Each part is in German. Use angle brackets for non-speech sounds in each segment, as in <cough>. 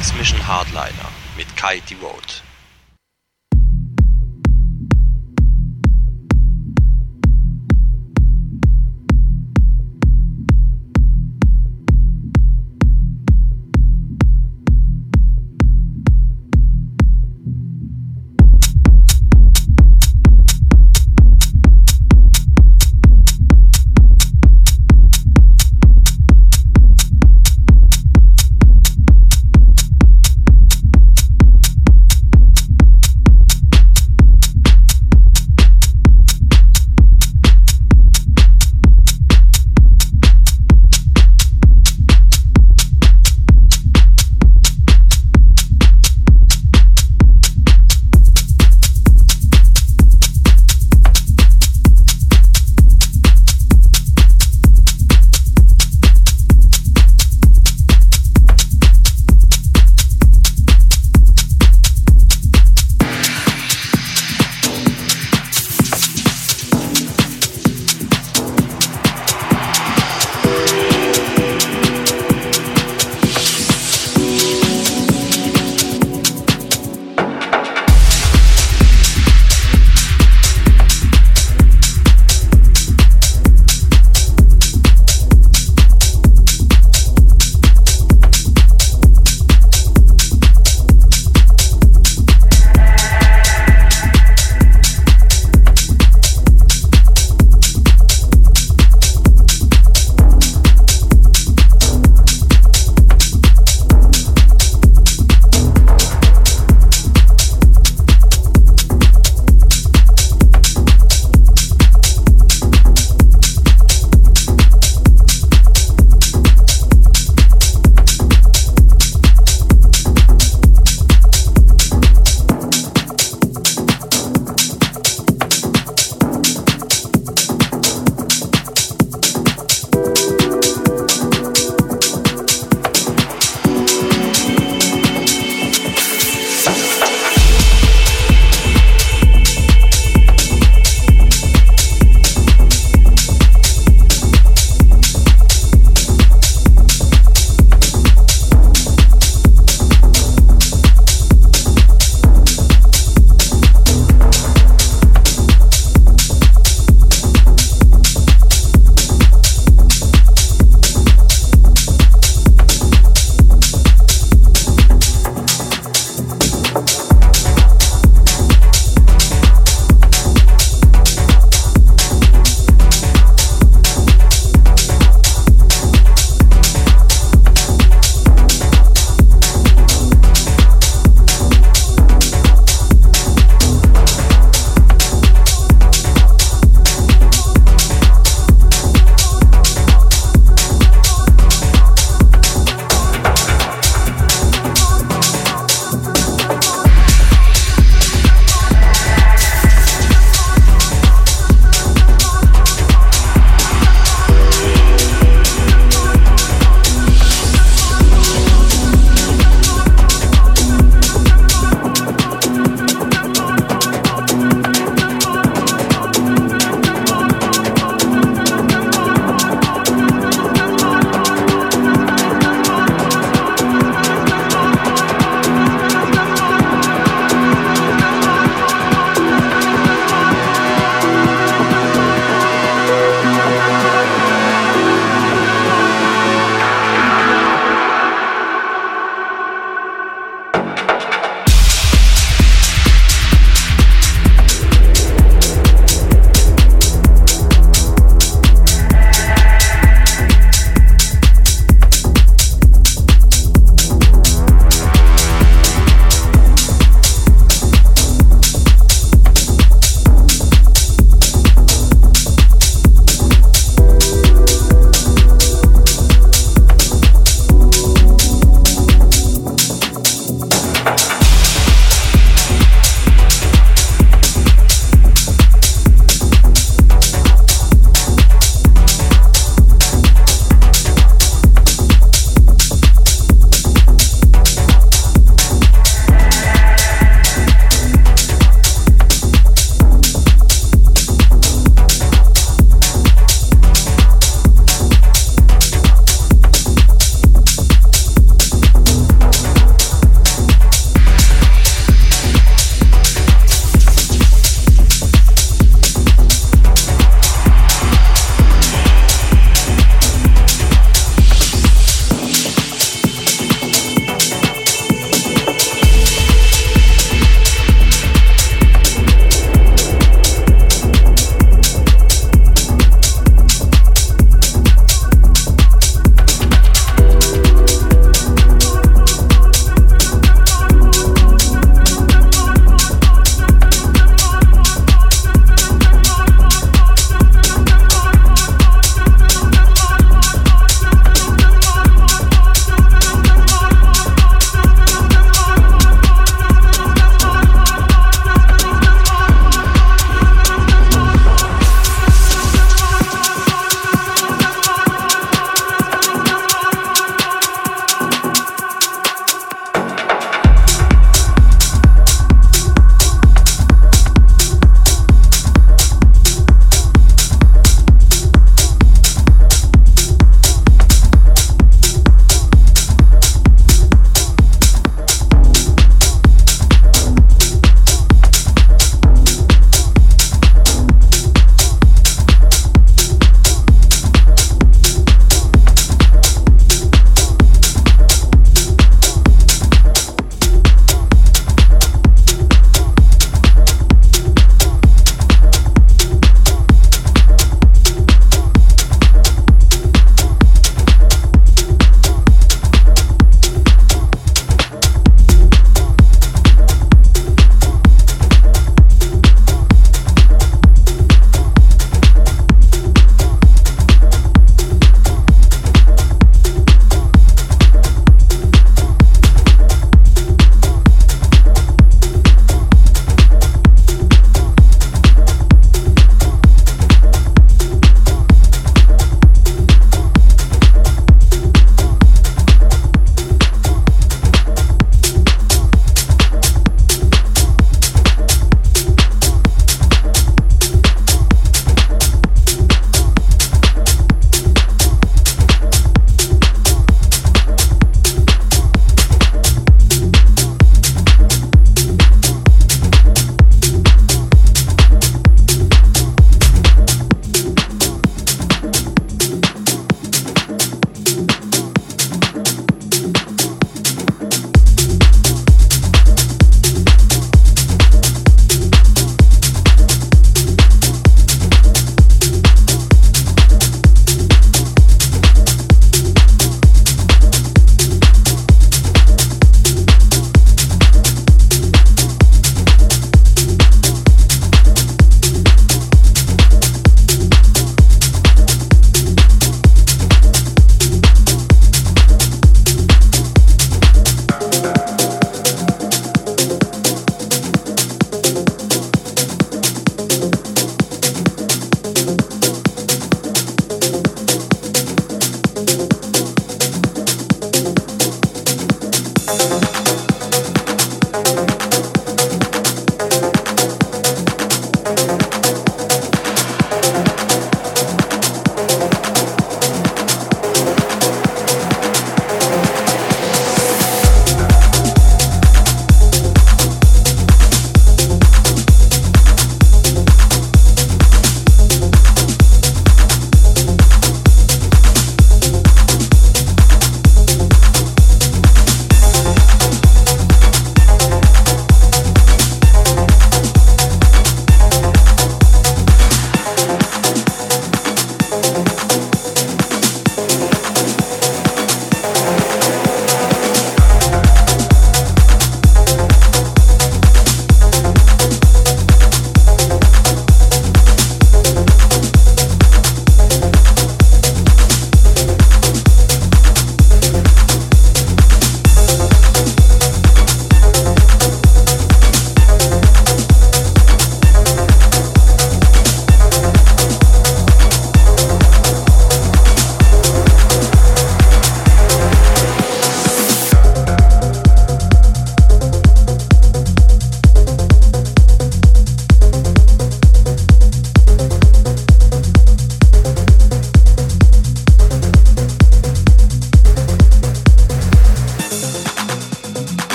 X-Mission Hardliner mit Kai Devote.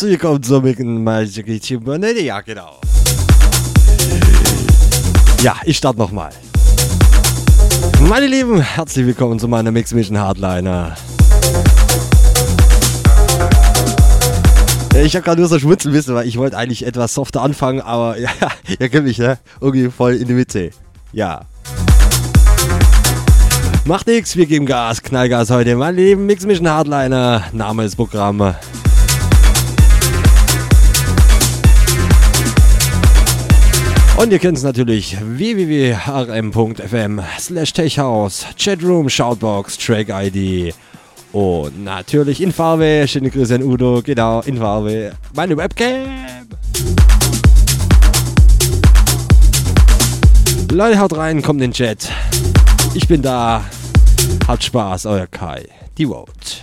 Herzlich willkommen zum Magic Ja, genau. Ja, ich starte nochmal. Meine Lieben, herzlich willkommen zu meiner Mix Mission Hardliner. Ich habe gerade nur so schmunzeln müssen, weil ich wollte eigentlich etwas softer anfangen, aber <laughs> ja, ihr kennt mich, ne? Irgendwie voll in die Mitte. Ja. Macht nichts, wir geben Gas, Knallgas heute. Meine lieben Mix Mission Hardliner, Name des Programms. Und ihr könnt es natürlich www.rm.fm slash techhouse, Chatroom, Shoutbox, Track ID und natürlich in Farbe. Schöne Grüße an Udo, genau, in Farbe. Meine Webcam. Leute, haut rein, kommt in den Chat. Ich bin da. Habt Spaß, euer Kai. Die Vote.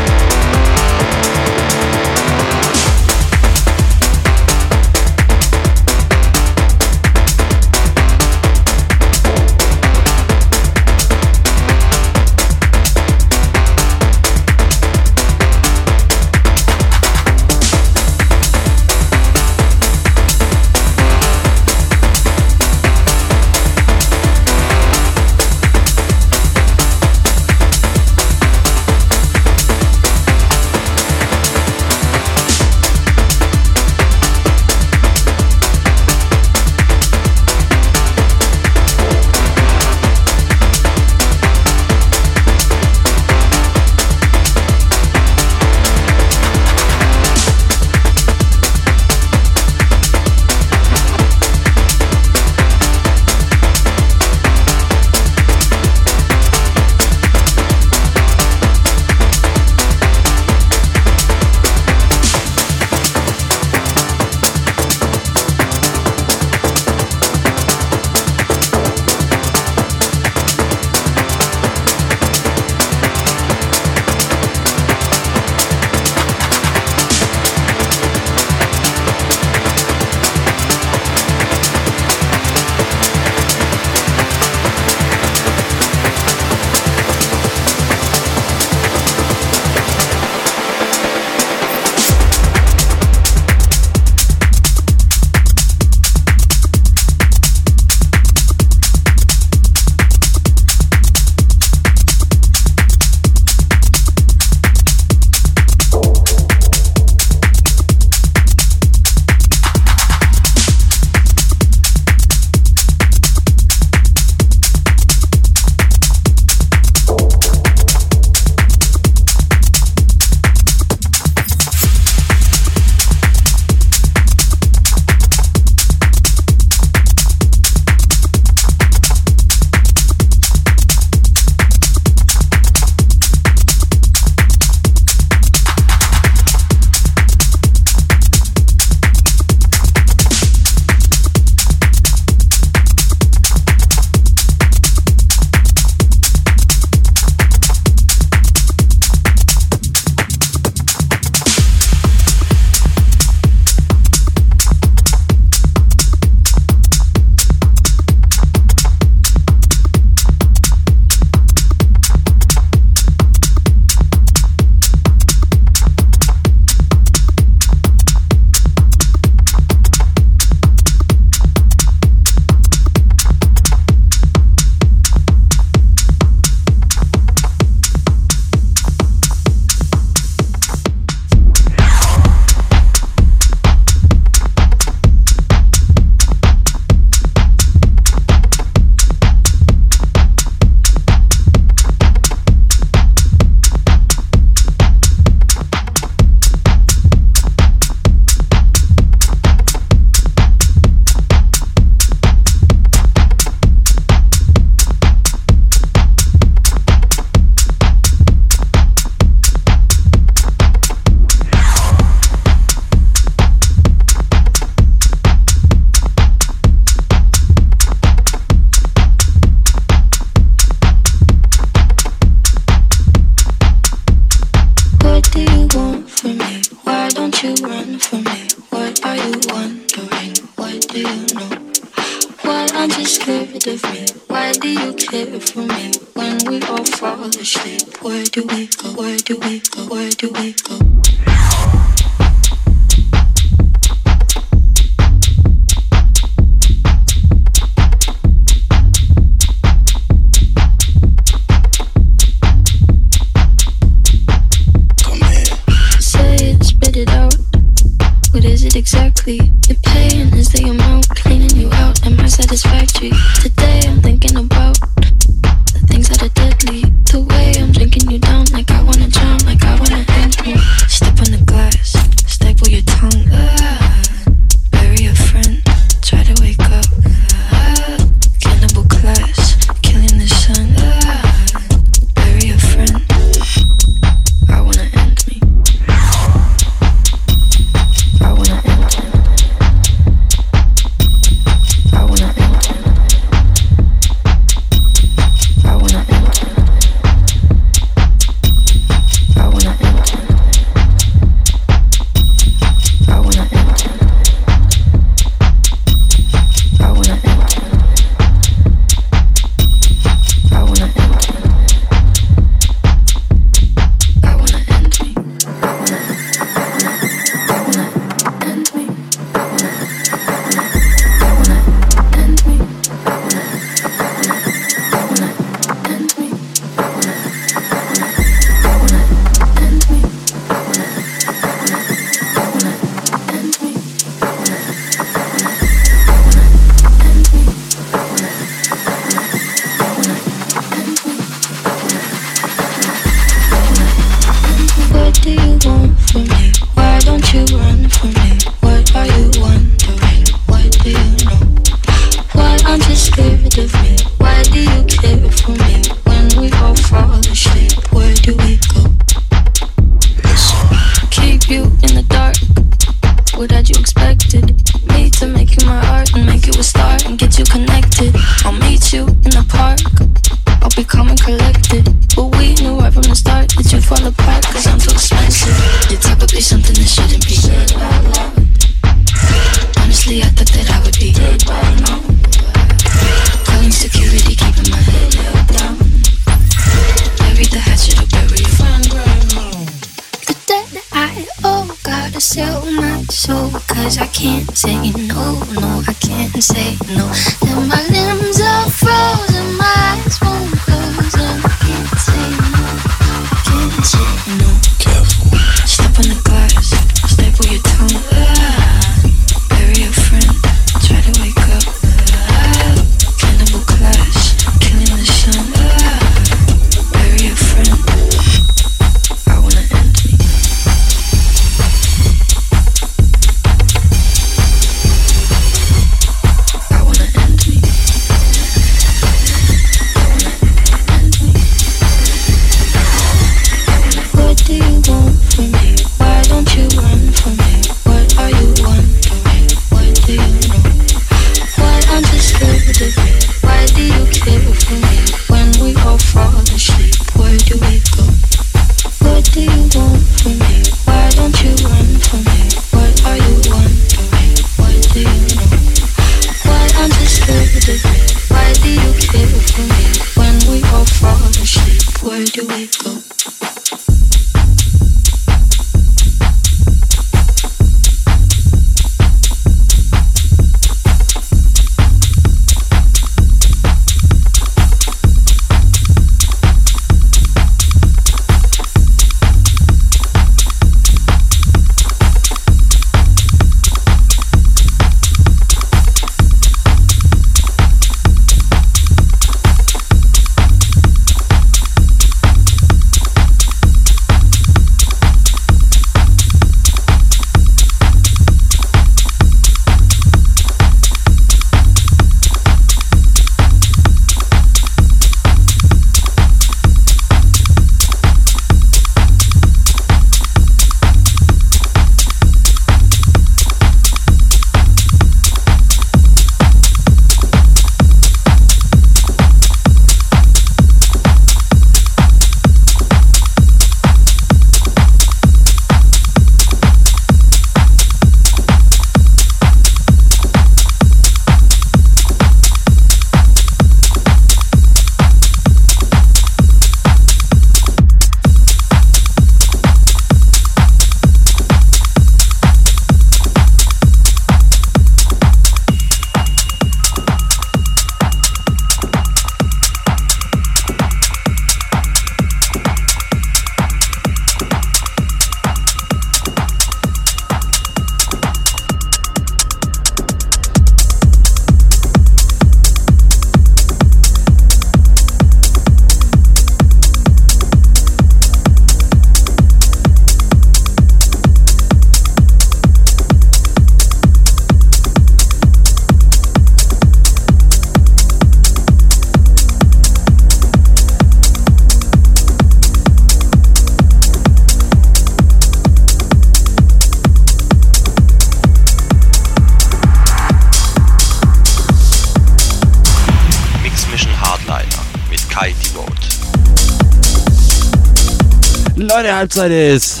Halbzeit ist.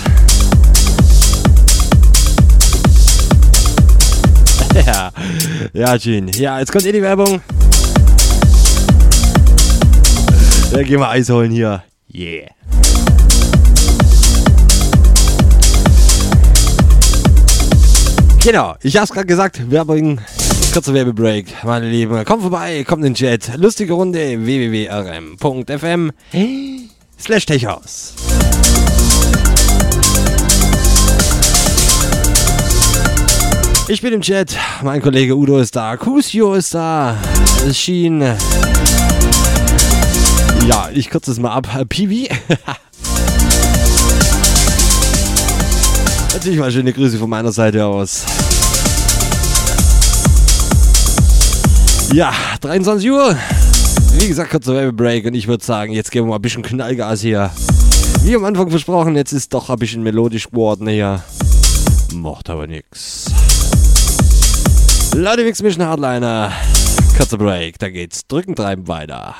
<laughs> ja, ja, Gene. Ja, jetzt kommt eh die Werbung. Ja, gehen wir Eis holen hier. Yeah. Genau, ich hab's gerade gesagt, Werbung, kurzer Werbebreak, meine Lieben. Kommt vorbei, kommt in den Chat. Lustige Runde www.rm.fm slash Techhaus. Ich bin im Chat, mein Kollege Udo ist da, Kusio ist da, Schien. Ja, ich kürze es mal ab. Piwi. <laughs> Natürlich mal schöne Grüße von meiner Seite aus. Ja, 23 Uhr. Wie gesagt, kurzer Werbebreak und ich würde sagen, jetzt geben wir mal ein bisschen Knallgas hier. Wie am Anfang versprochen, jetzt ist doch ein bisschen melodisch geworden hier. Macht aber nix. Leute, Mix Mission Hardliner. Kurzer Break, da geht's drücken, treiben weiter.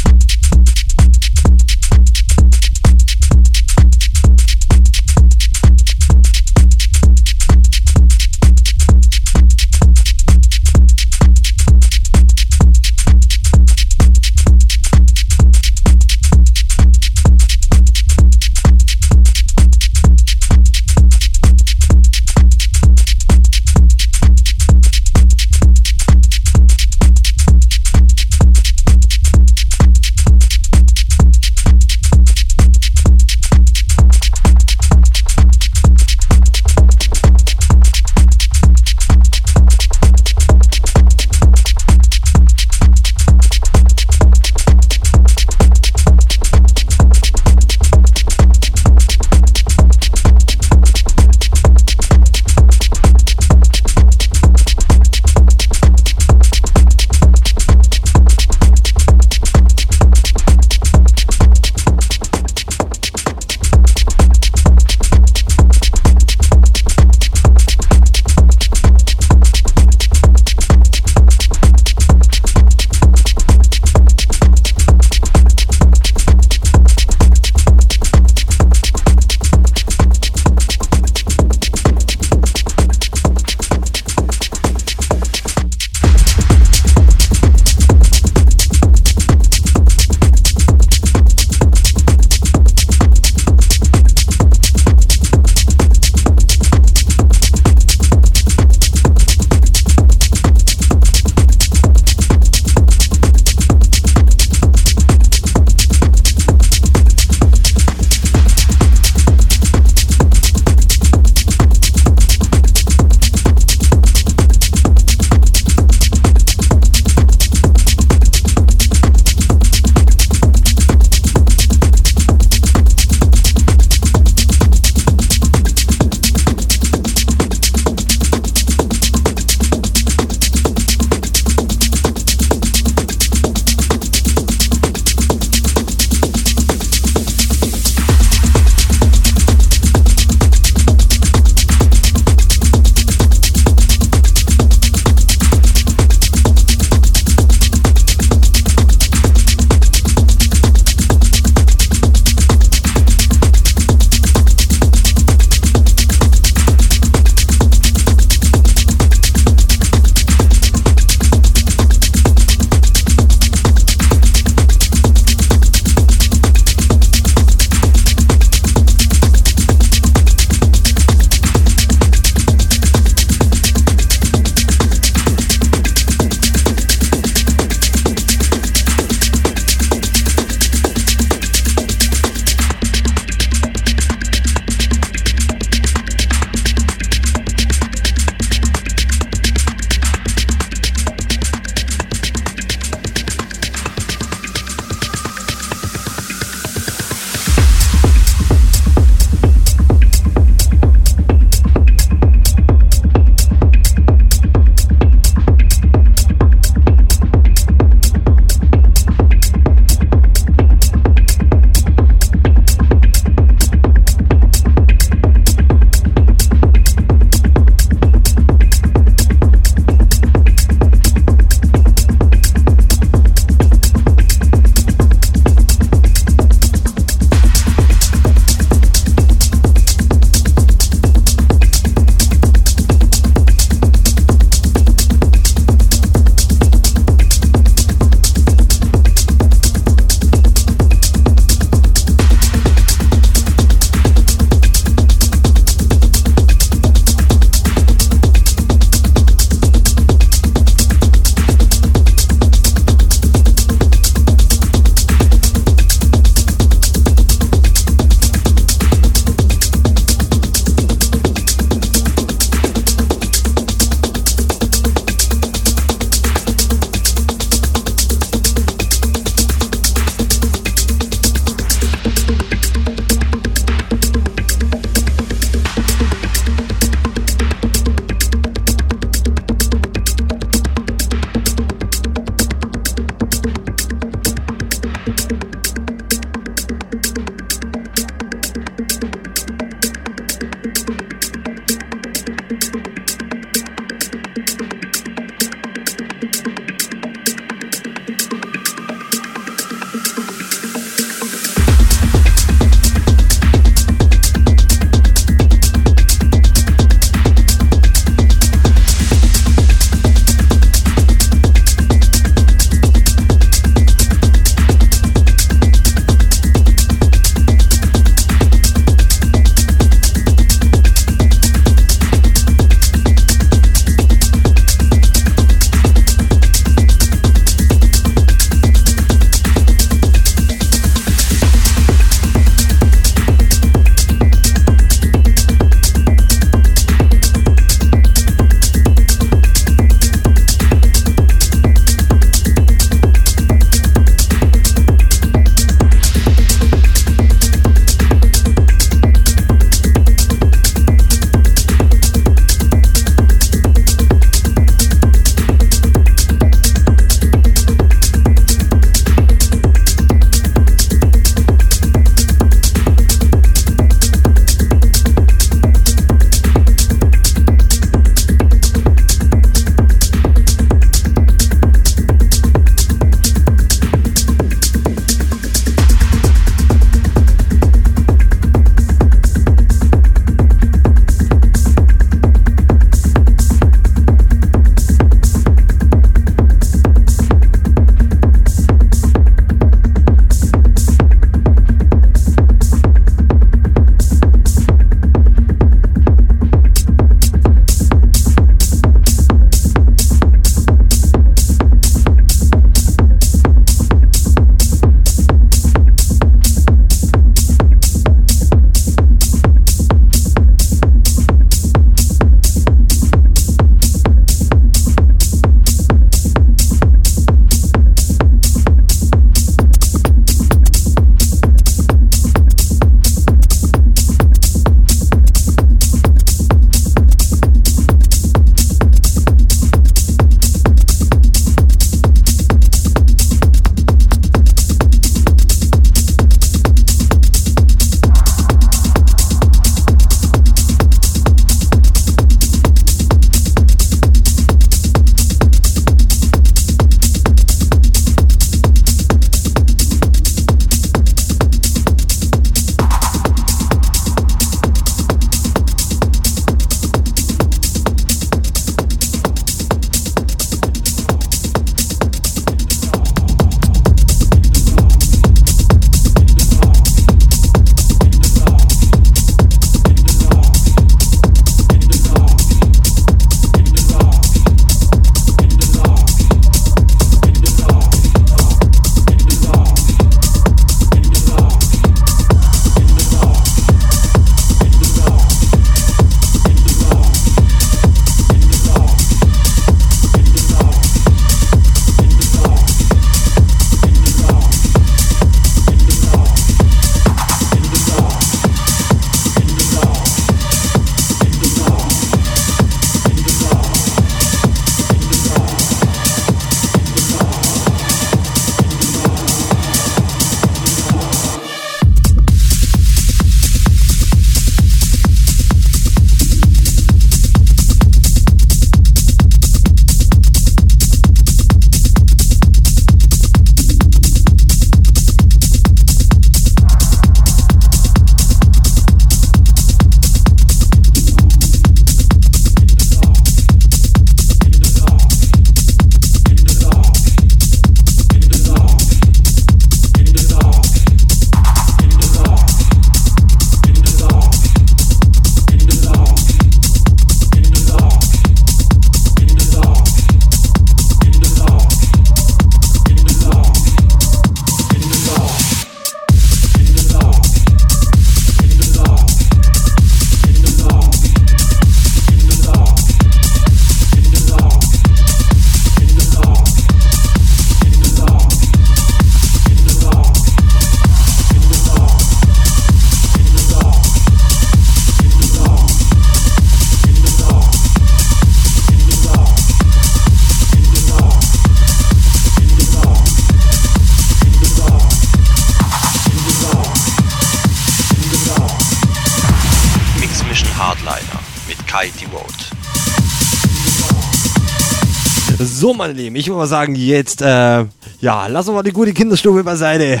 Meine Lieben, ich würde mal sagen, jetzt, äh, ja, lassen wir mal die gute Kinderstube beiseite.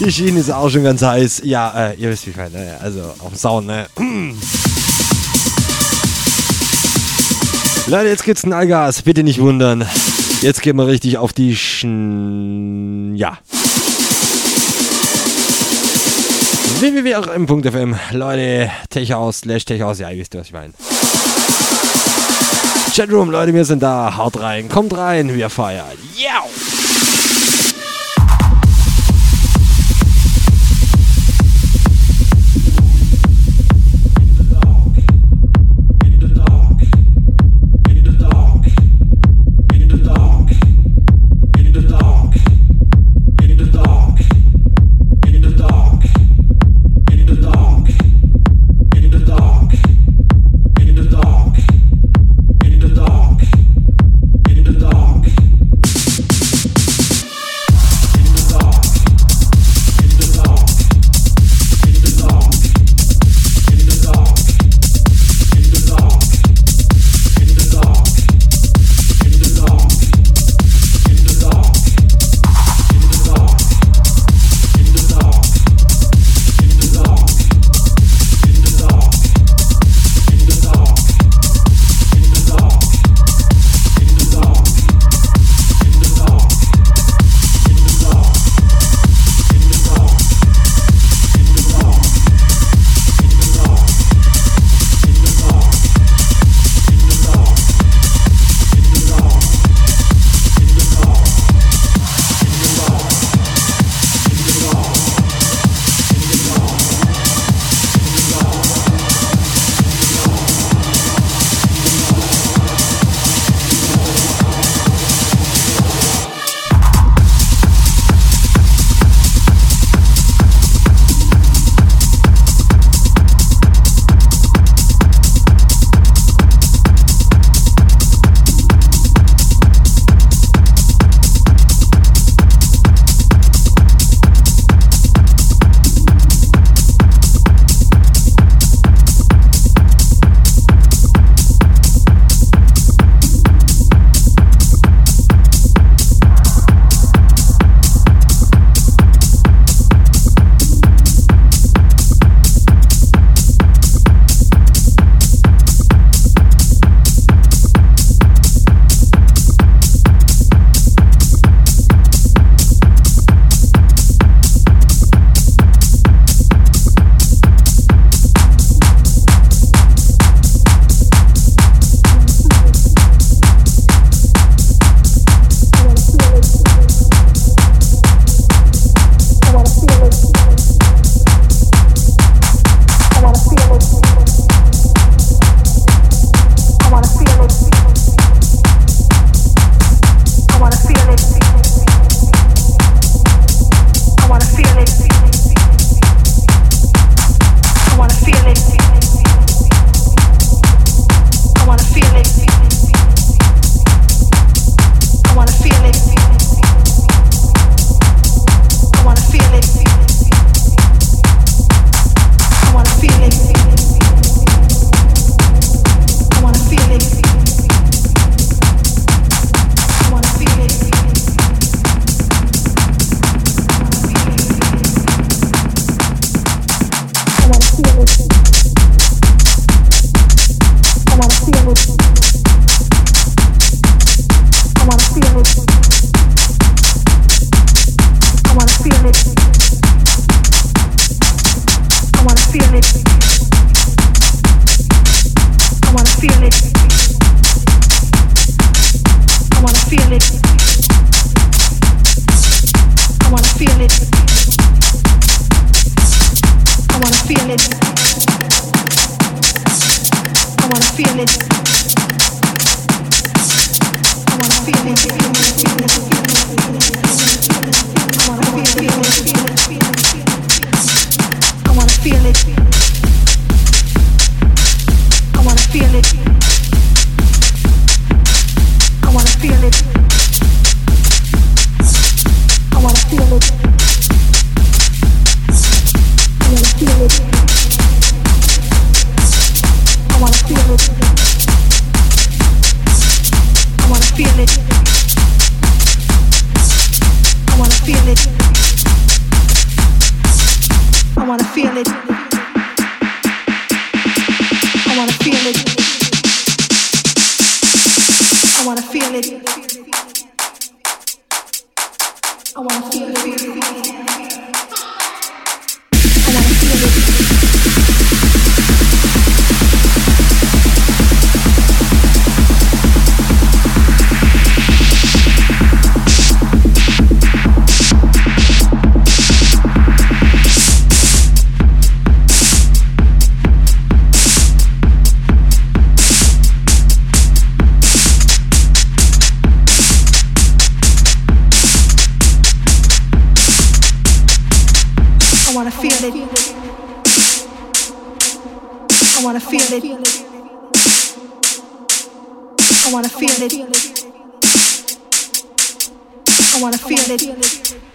Die Schiene ist auch schon ganz heiß. Ja, äh, ihr wisst, wie ich meine, ne? also auf dem Sound, ne? Leute, jetzt gibt's ein Allgas, bitte nicht wundern. Jetzt gehen wir richtig auf die Schn... Ja. www.rm.fm. Leute, Techhaus, slash Techhaus, ja, ihr wisst, was ich meine. Chatroom, Leute, wir sind da. Haut rein, kommt rein, wir feiern. Yeah! feel it. I wanna feel it. I wanna feel it. I wanna feel it.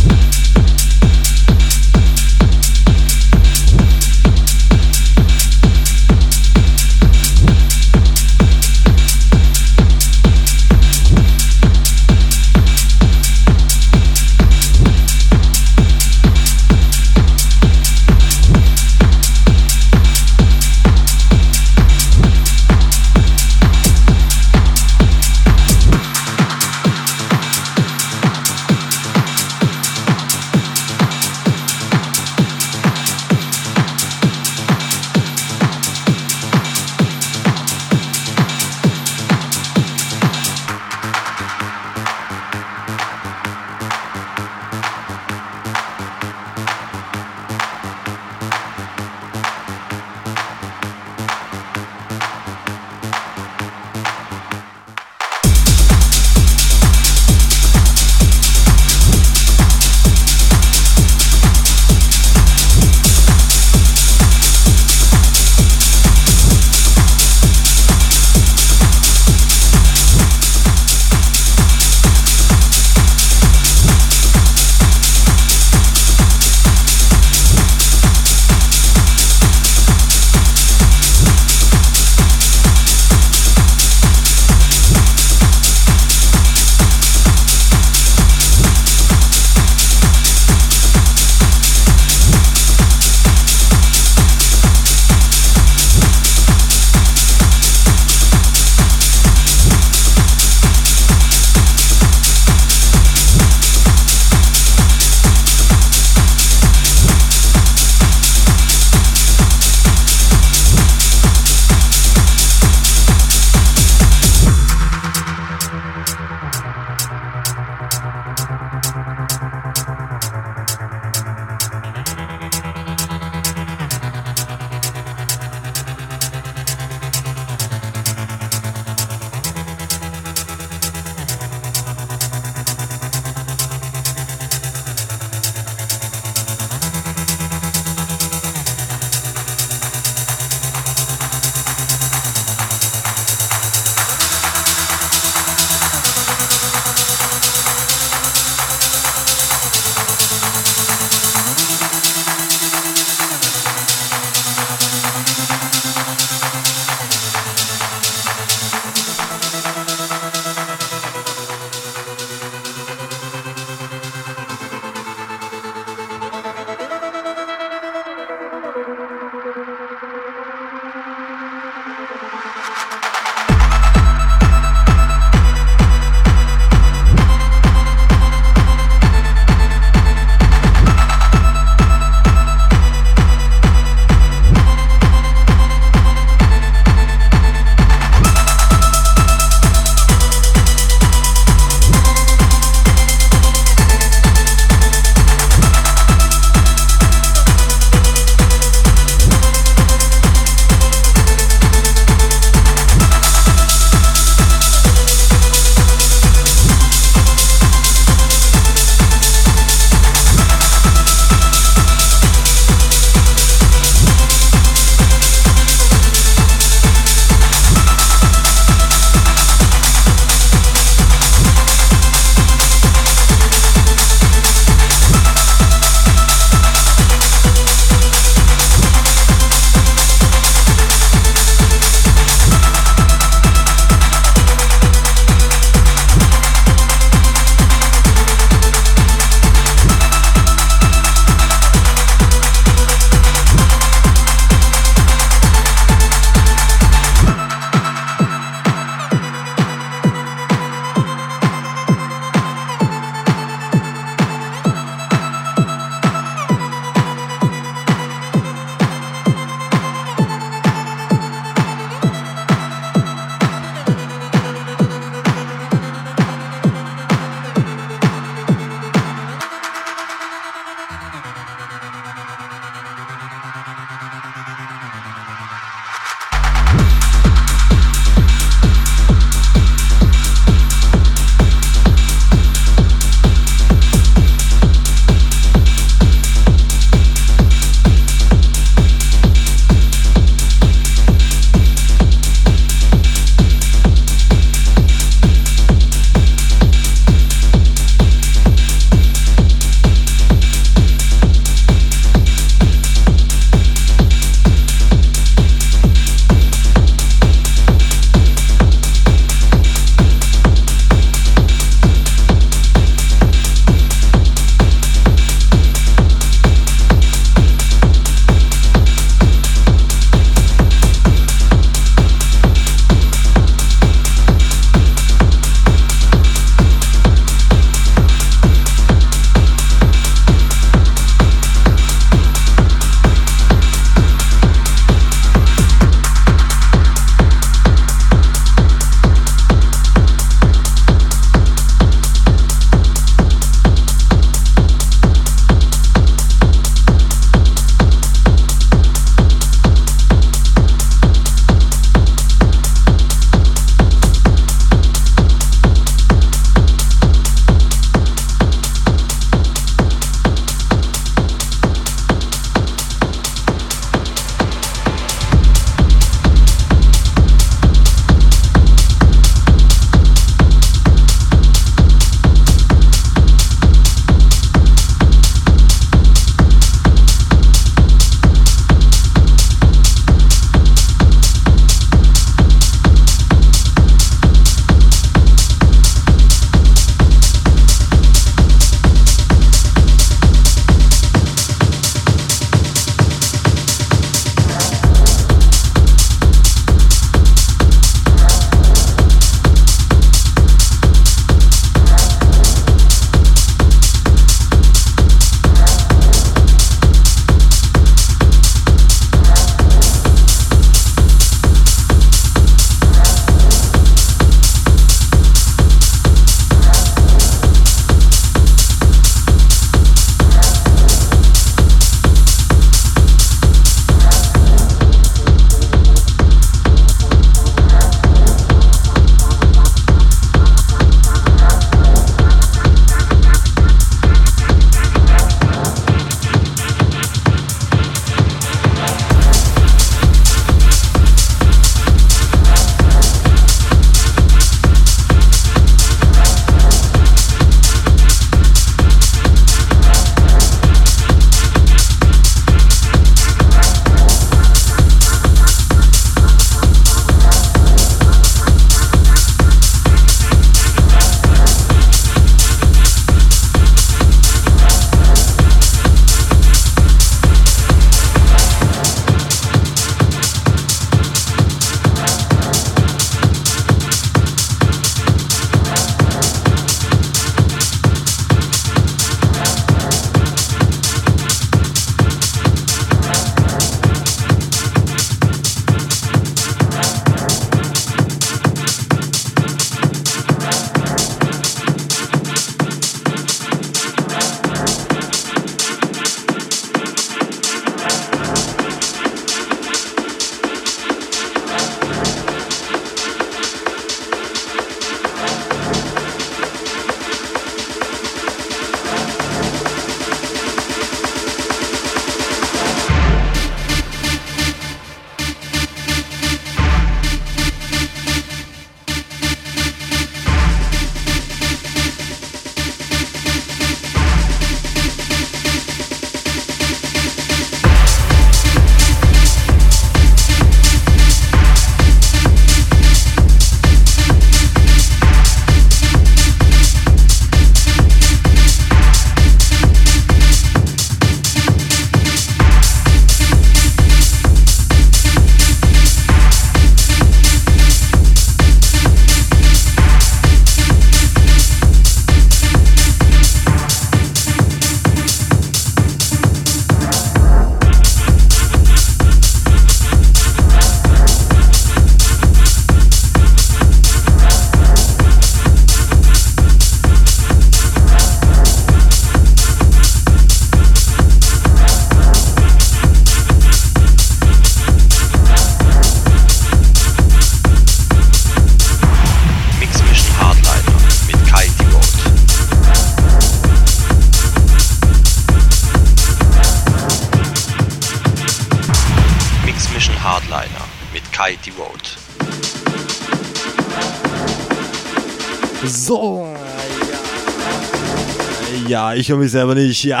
Ich höre mich selber nicht, ja.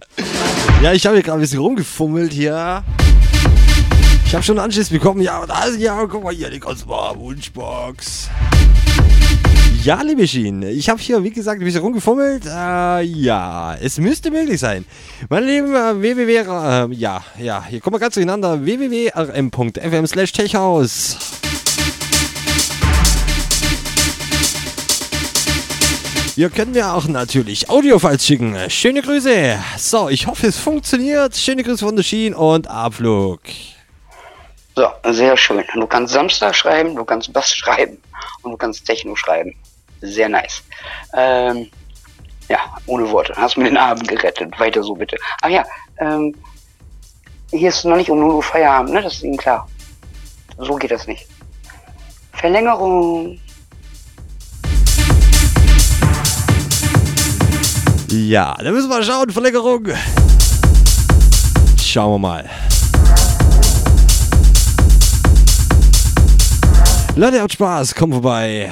<laughs> ja, ich habe hier gerade ein bisschen rumgefummelt hier. Ich habe schon einen Anschluss bekommen. Ja, das, ja, guck mal hier, die ganze Wunschbox. Ja, liebe Schienen, ich habe hier, wie gesagt, ein bisschen rumgefummelt. Äh, ja, es müsste möglich sein. Meine Lieben, äh, www, äh, ja, ja, hier kommen wir ganz durcheinander. www.rm.fm slash techhaus. Ihr könnt mir auch natürlich Audiofiles schicken. Schöne Grüße. So, ich hoffe, es funktioniert. Schöne Grüße von der Schien und Abflug. So, sehr schön. Du kannst Samstag schreiben, du kannst Bass schreiben und du kannst Techno schreiben. Sehr nice. Ähm, ja, ohne Worte. Hast mir den Abend gerettet. Weiter so bitte. Ach ja, ähm, hier ist noch nicht um 0 Uhr Feierabend, ne? Das ist Ihnen klar. So geht das nicht. Verlängerung. Ja, dann müssen wir schauen. Verlängerung. Schauen wir mal. Leute, habt Spaß. Kommt vorbei.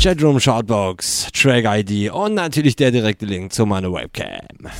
Chatroom, Shoutbox, Track ID und natürlich der direkte Link zu meiner Webcam.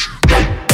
So,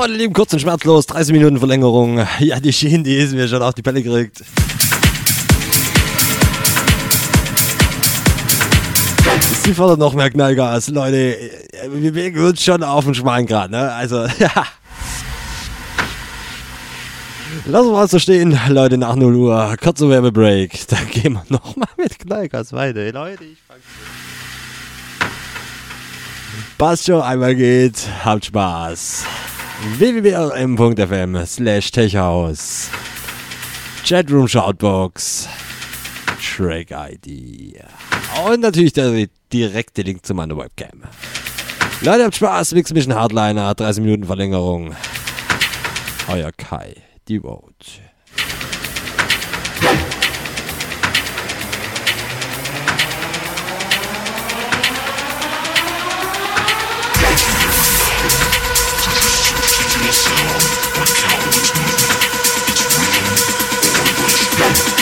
meine Lieben, kurz und schmerzlos, 30 Minuten Verlängerung. Ja, die Schienen, die ist mir schon auf die Pelle gekriegt. Sie fordert noch mehr Knallgas, Leute. Wir bewegen uns schon auf den Schwein gerade, ne? Also, <laughs> ja. Lassen wir mal so stehen, Leute, nach 0 Uhr. Kurzer Werbebreak. Dann gehen wir nochmal mit Knallgas weiter. Leute, ich fang's Passt schon, einmal geht. Habt Spaß www.rm.fm slash techhaus Chatroom Shoutbox Track ID und natürlich der direkte Link zu meiner Webcam. Leute, habt Spaß, Mix Mission Hardliner, 30 Minuten Verlängerung. Euer Kai, die It's not sound or count. It's rhythm or vibration.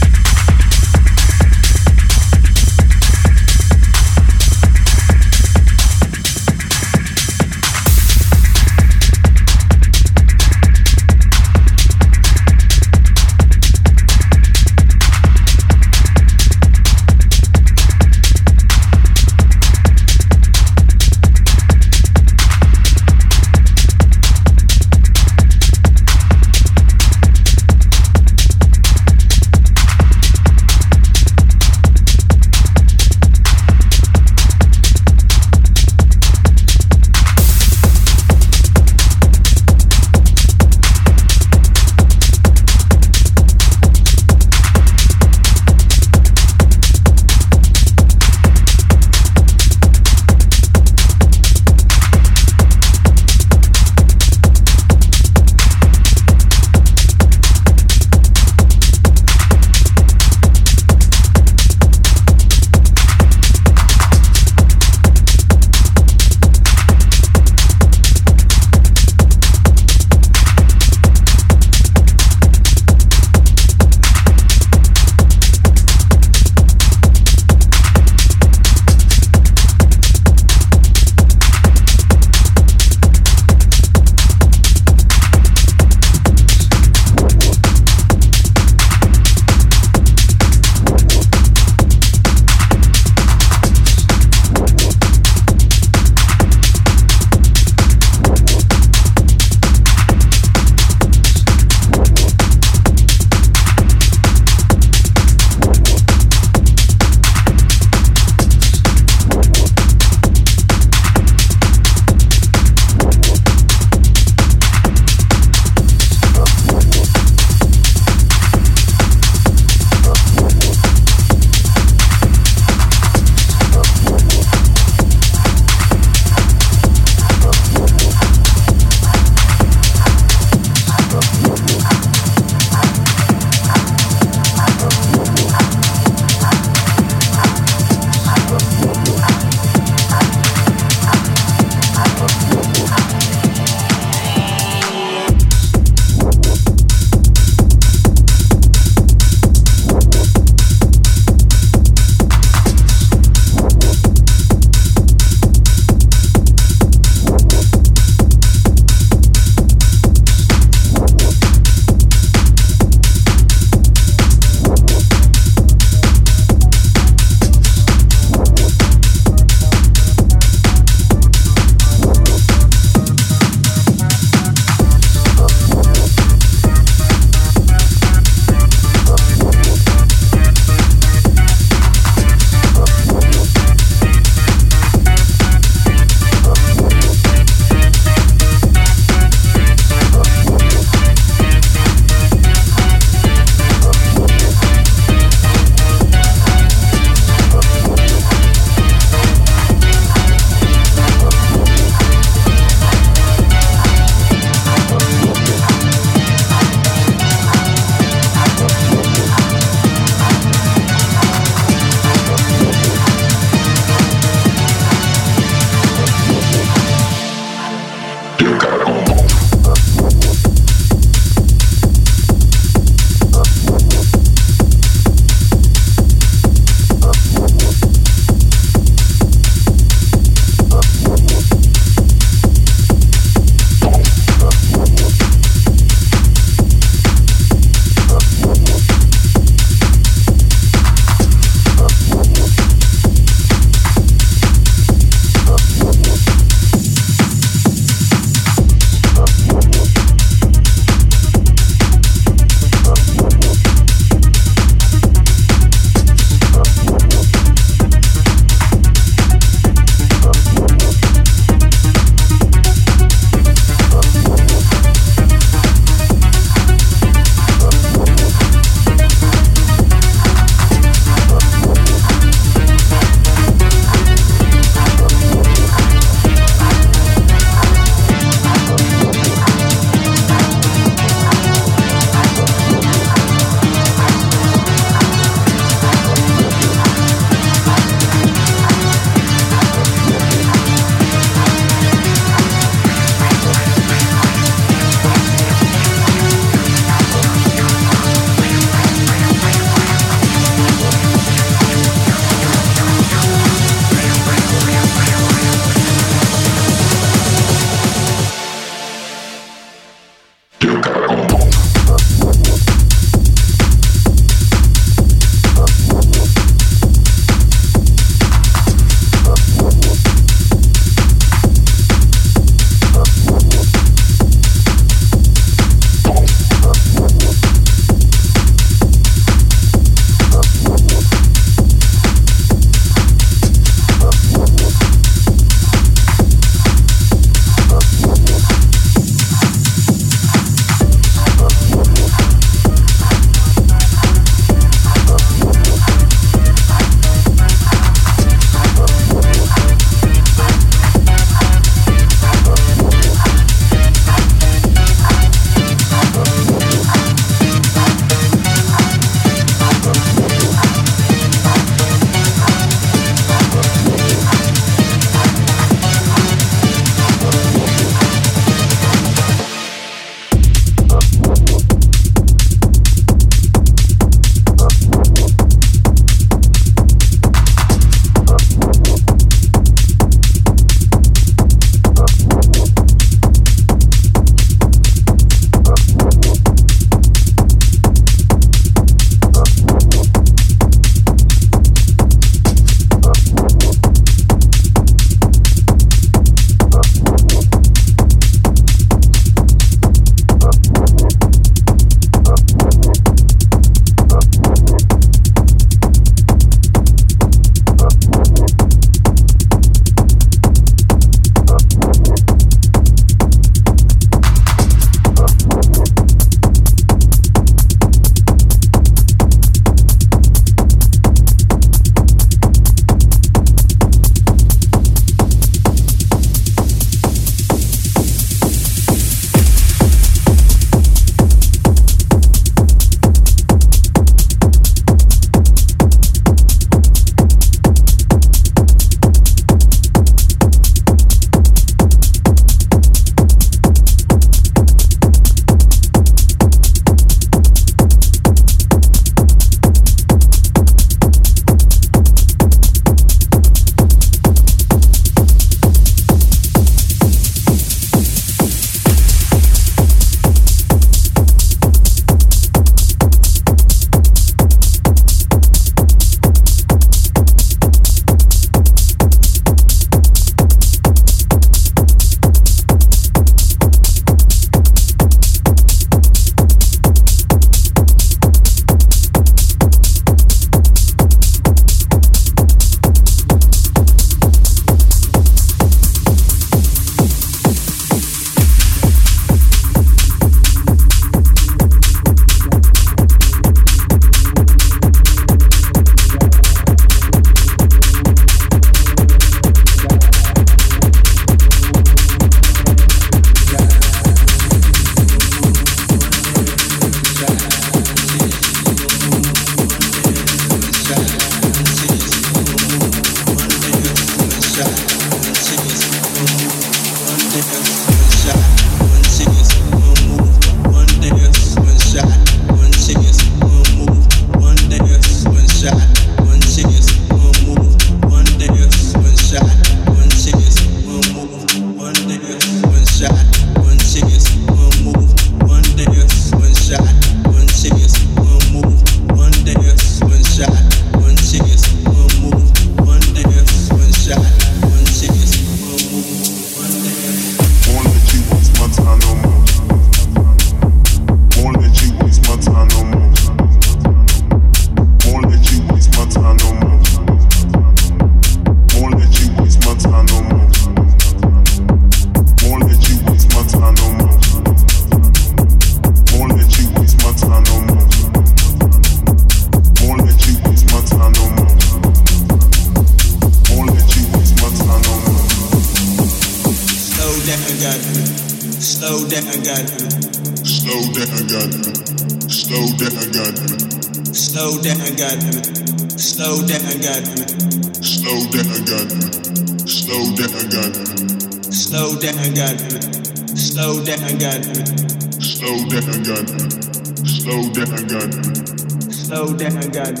Slow down, guys.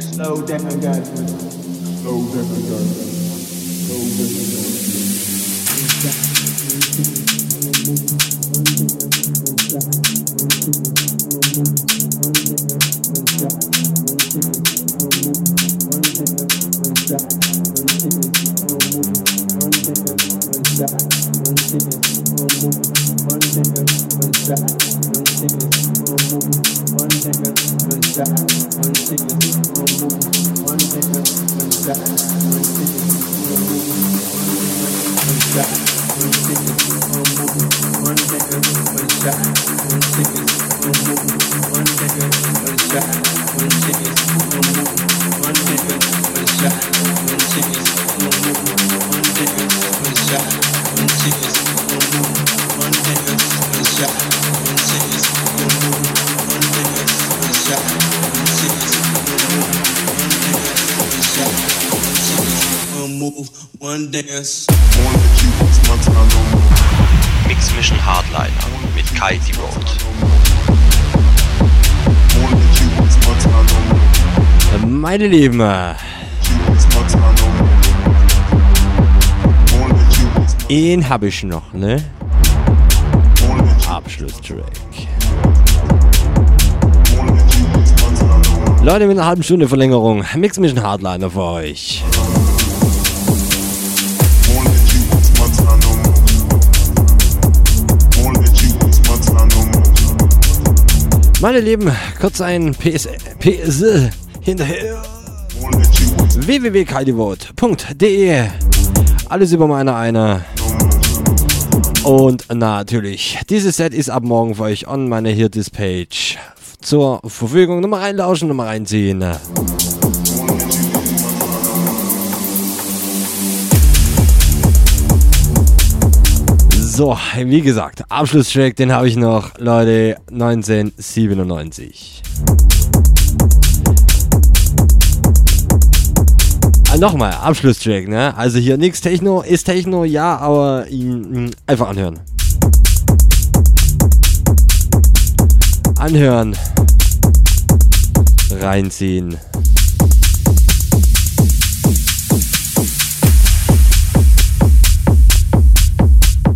Slow down, guys. Slow down, guys. Slow down. Meine Lieben. Ihn habe ich noch, ne? Abschlusstrack. Leute, mit einer halben Stunde Verlängerung. Mix Mission Hardliner für euch. Meine Lieben, kurz ein PS, PS hinterher www.kaidivote.de Alles über meine eine. Und natürlich, dieses Set ist ab morgen für euch on meine Hirtis Page zur Verfügung. Nochmal reinlauschen, nochmal reinziehen. So, wie gesagt, Abschlusstrack, den habe ich noch, Leute, 1997. nochmal, Abschlusstrack, ne? Also hier nichts Techno, ist Techno, ja, aber mh, einfach anhören. Anhören. Reinziehen.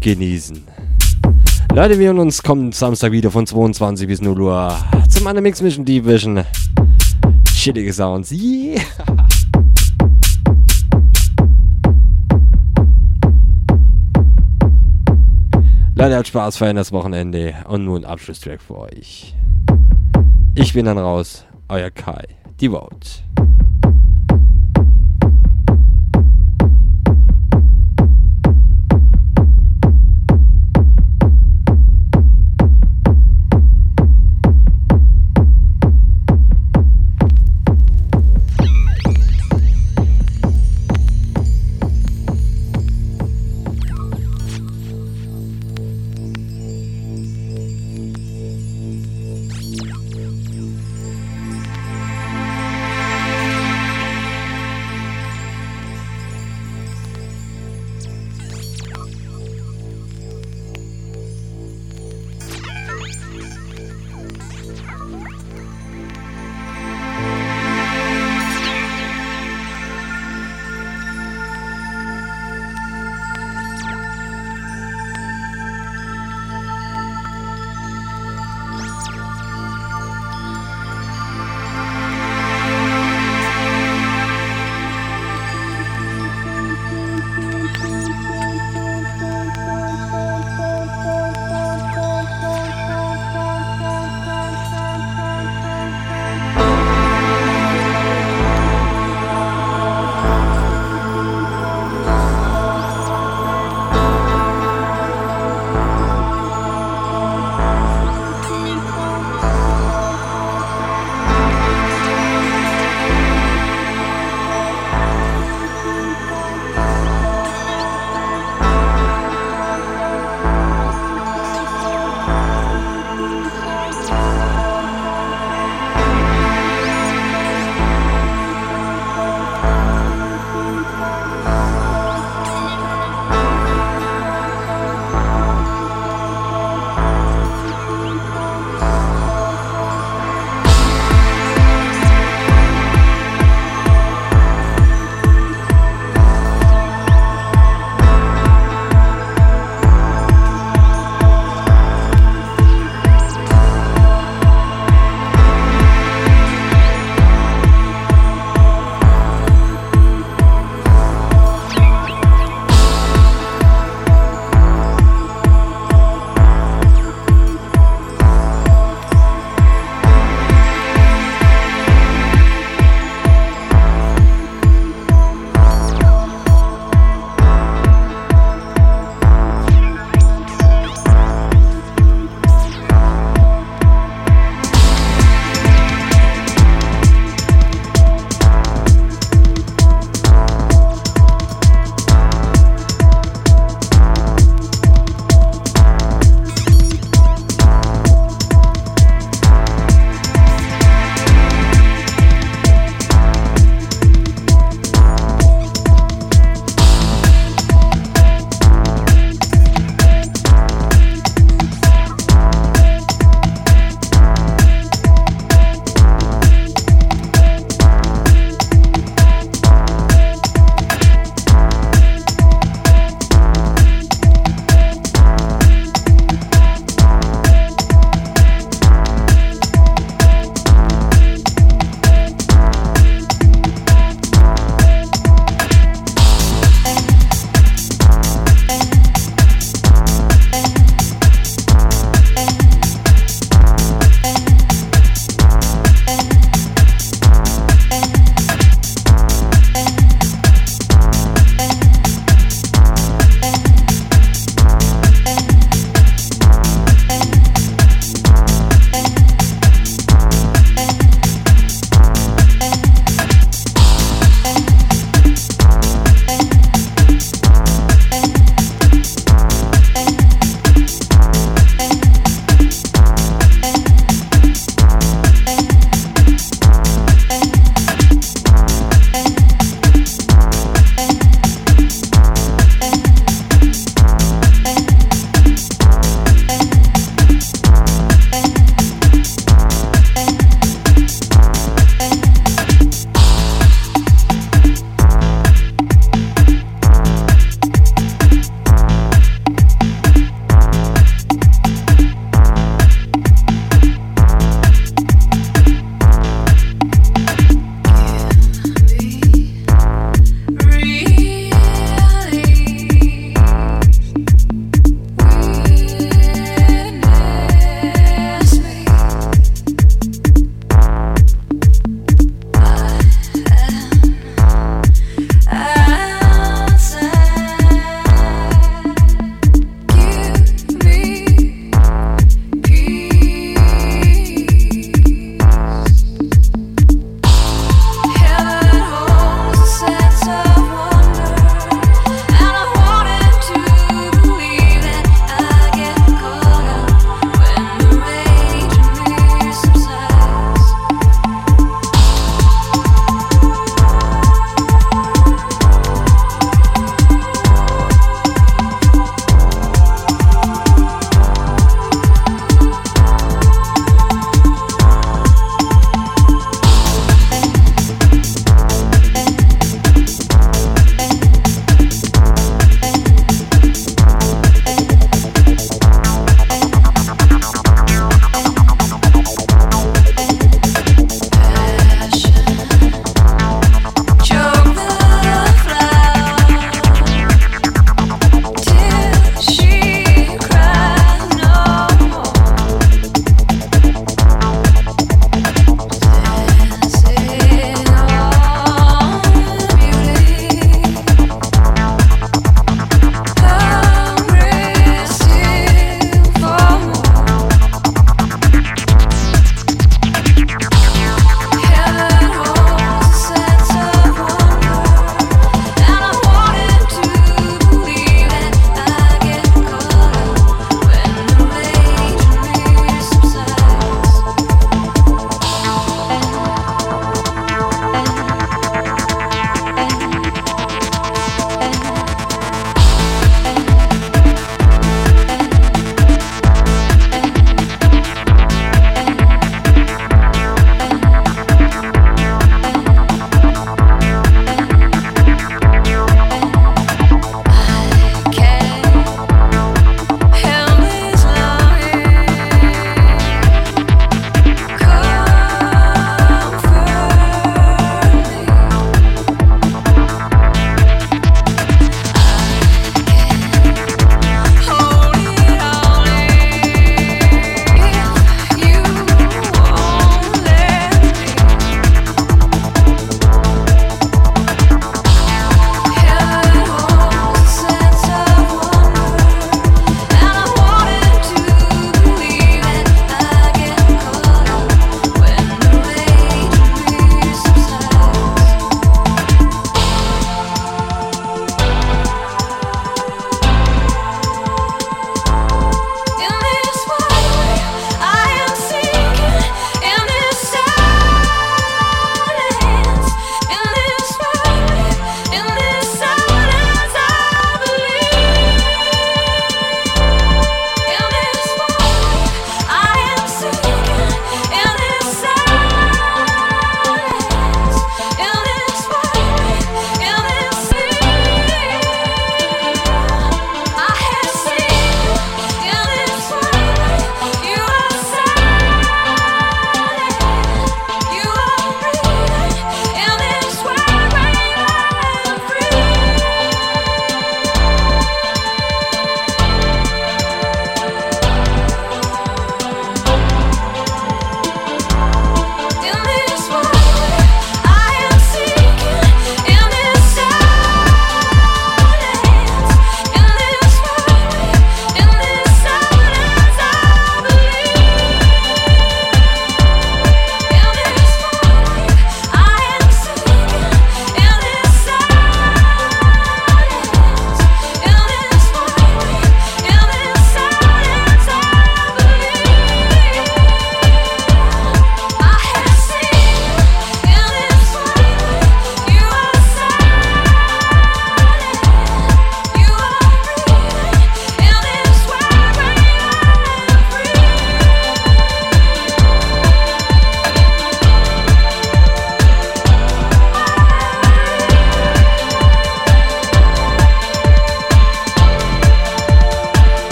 Genießen. Leute, wir hören uns kommen Samstag wieder von 22 bis 0 Uhr zum Animix Mission Division. Chillige Sounds. Yeah. <laughs> Leute, hat Spaß, feiern das Wochenende und nun Abschlusstrack für euch. Ich bin dann raus, euer Kai, die Vote.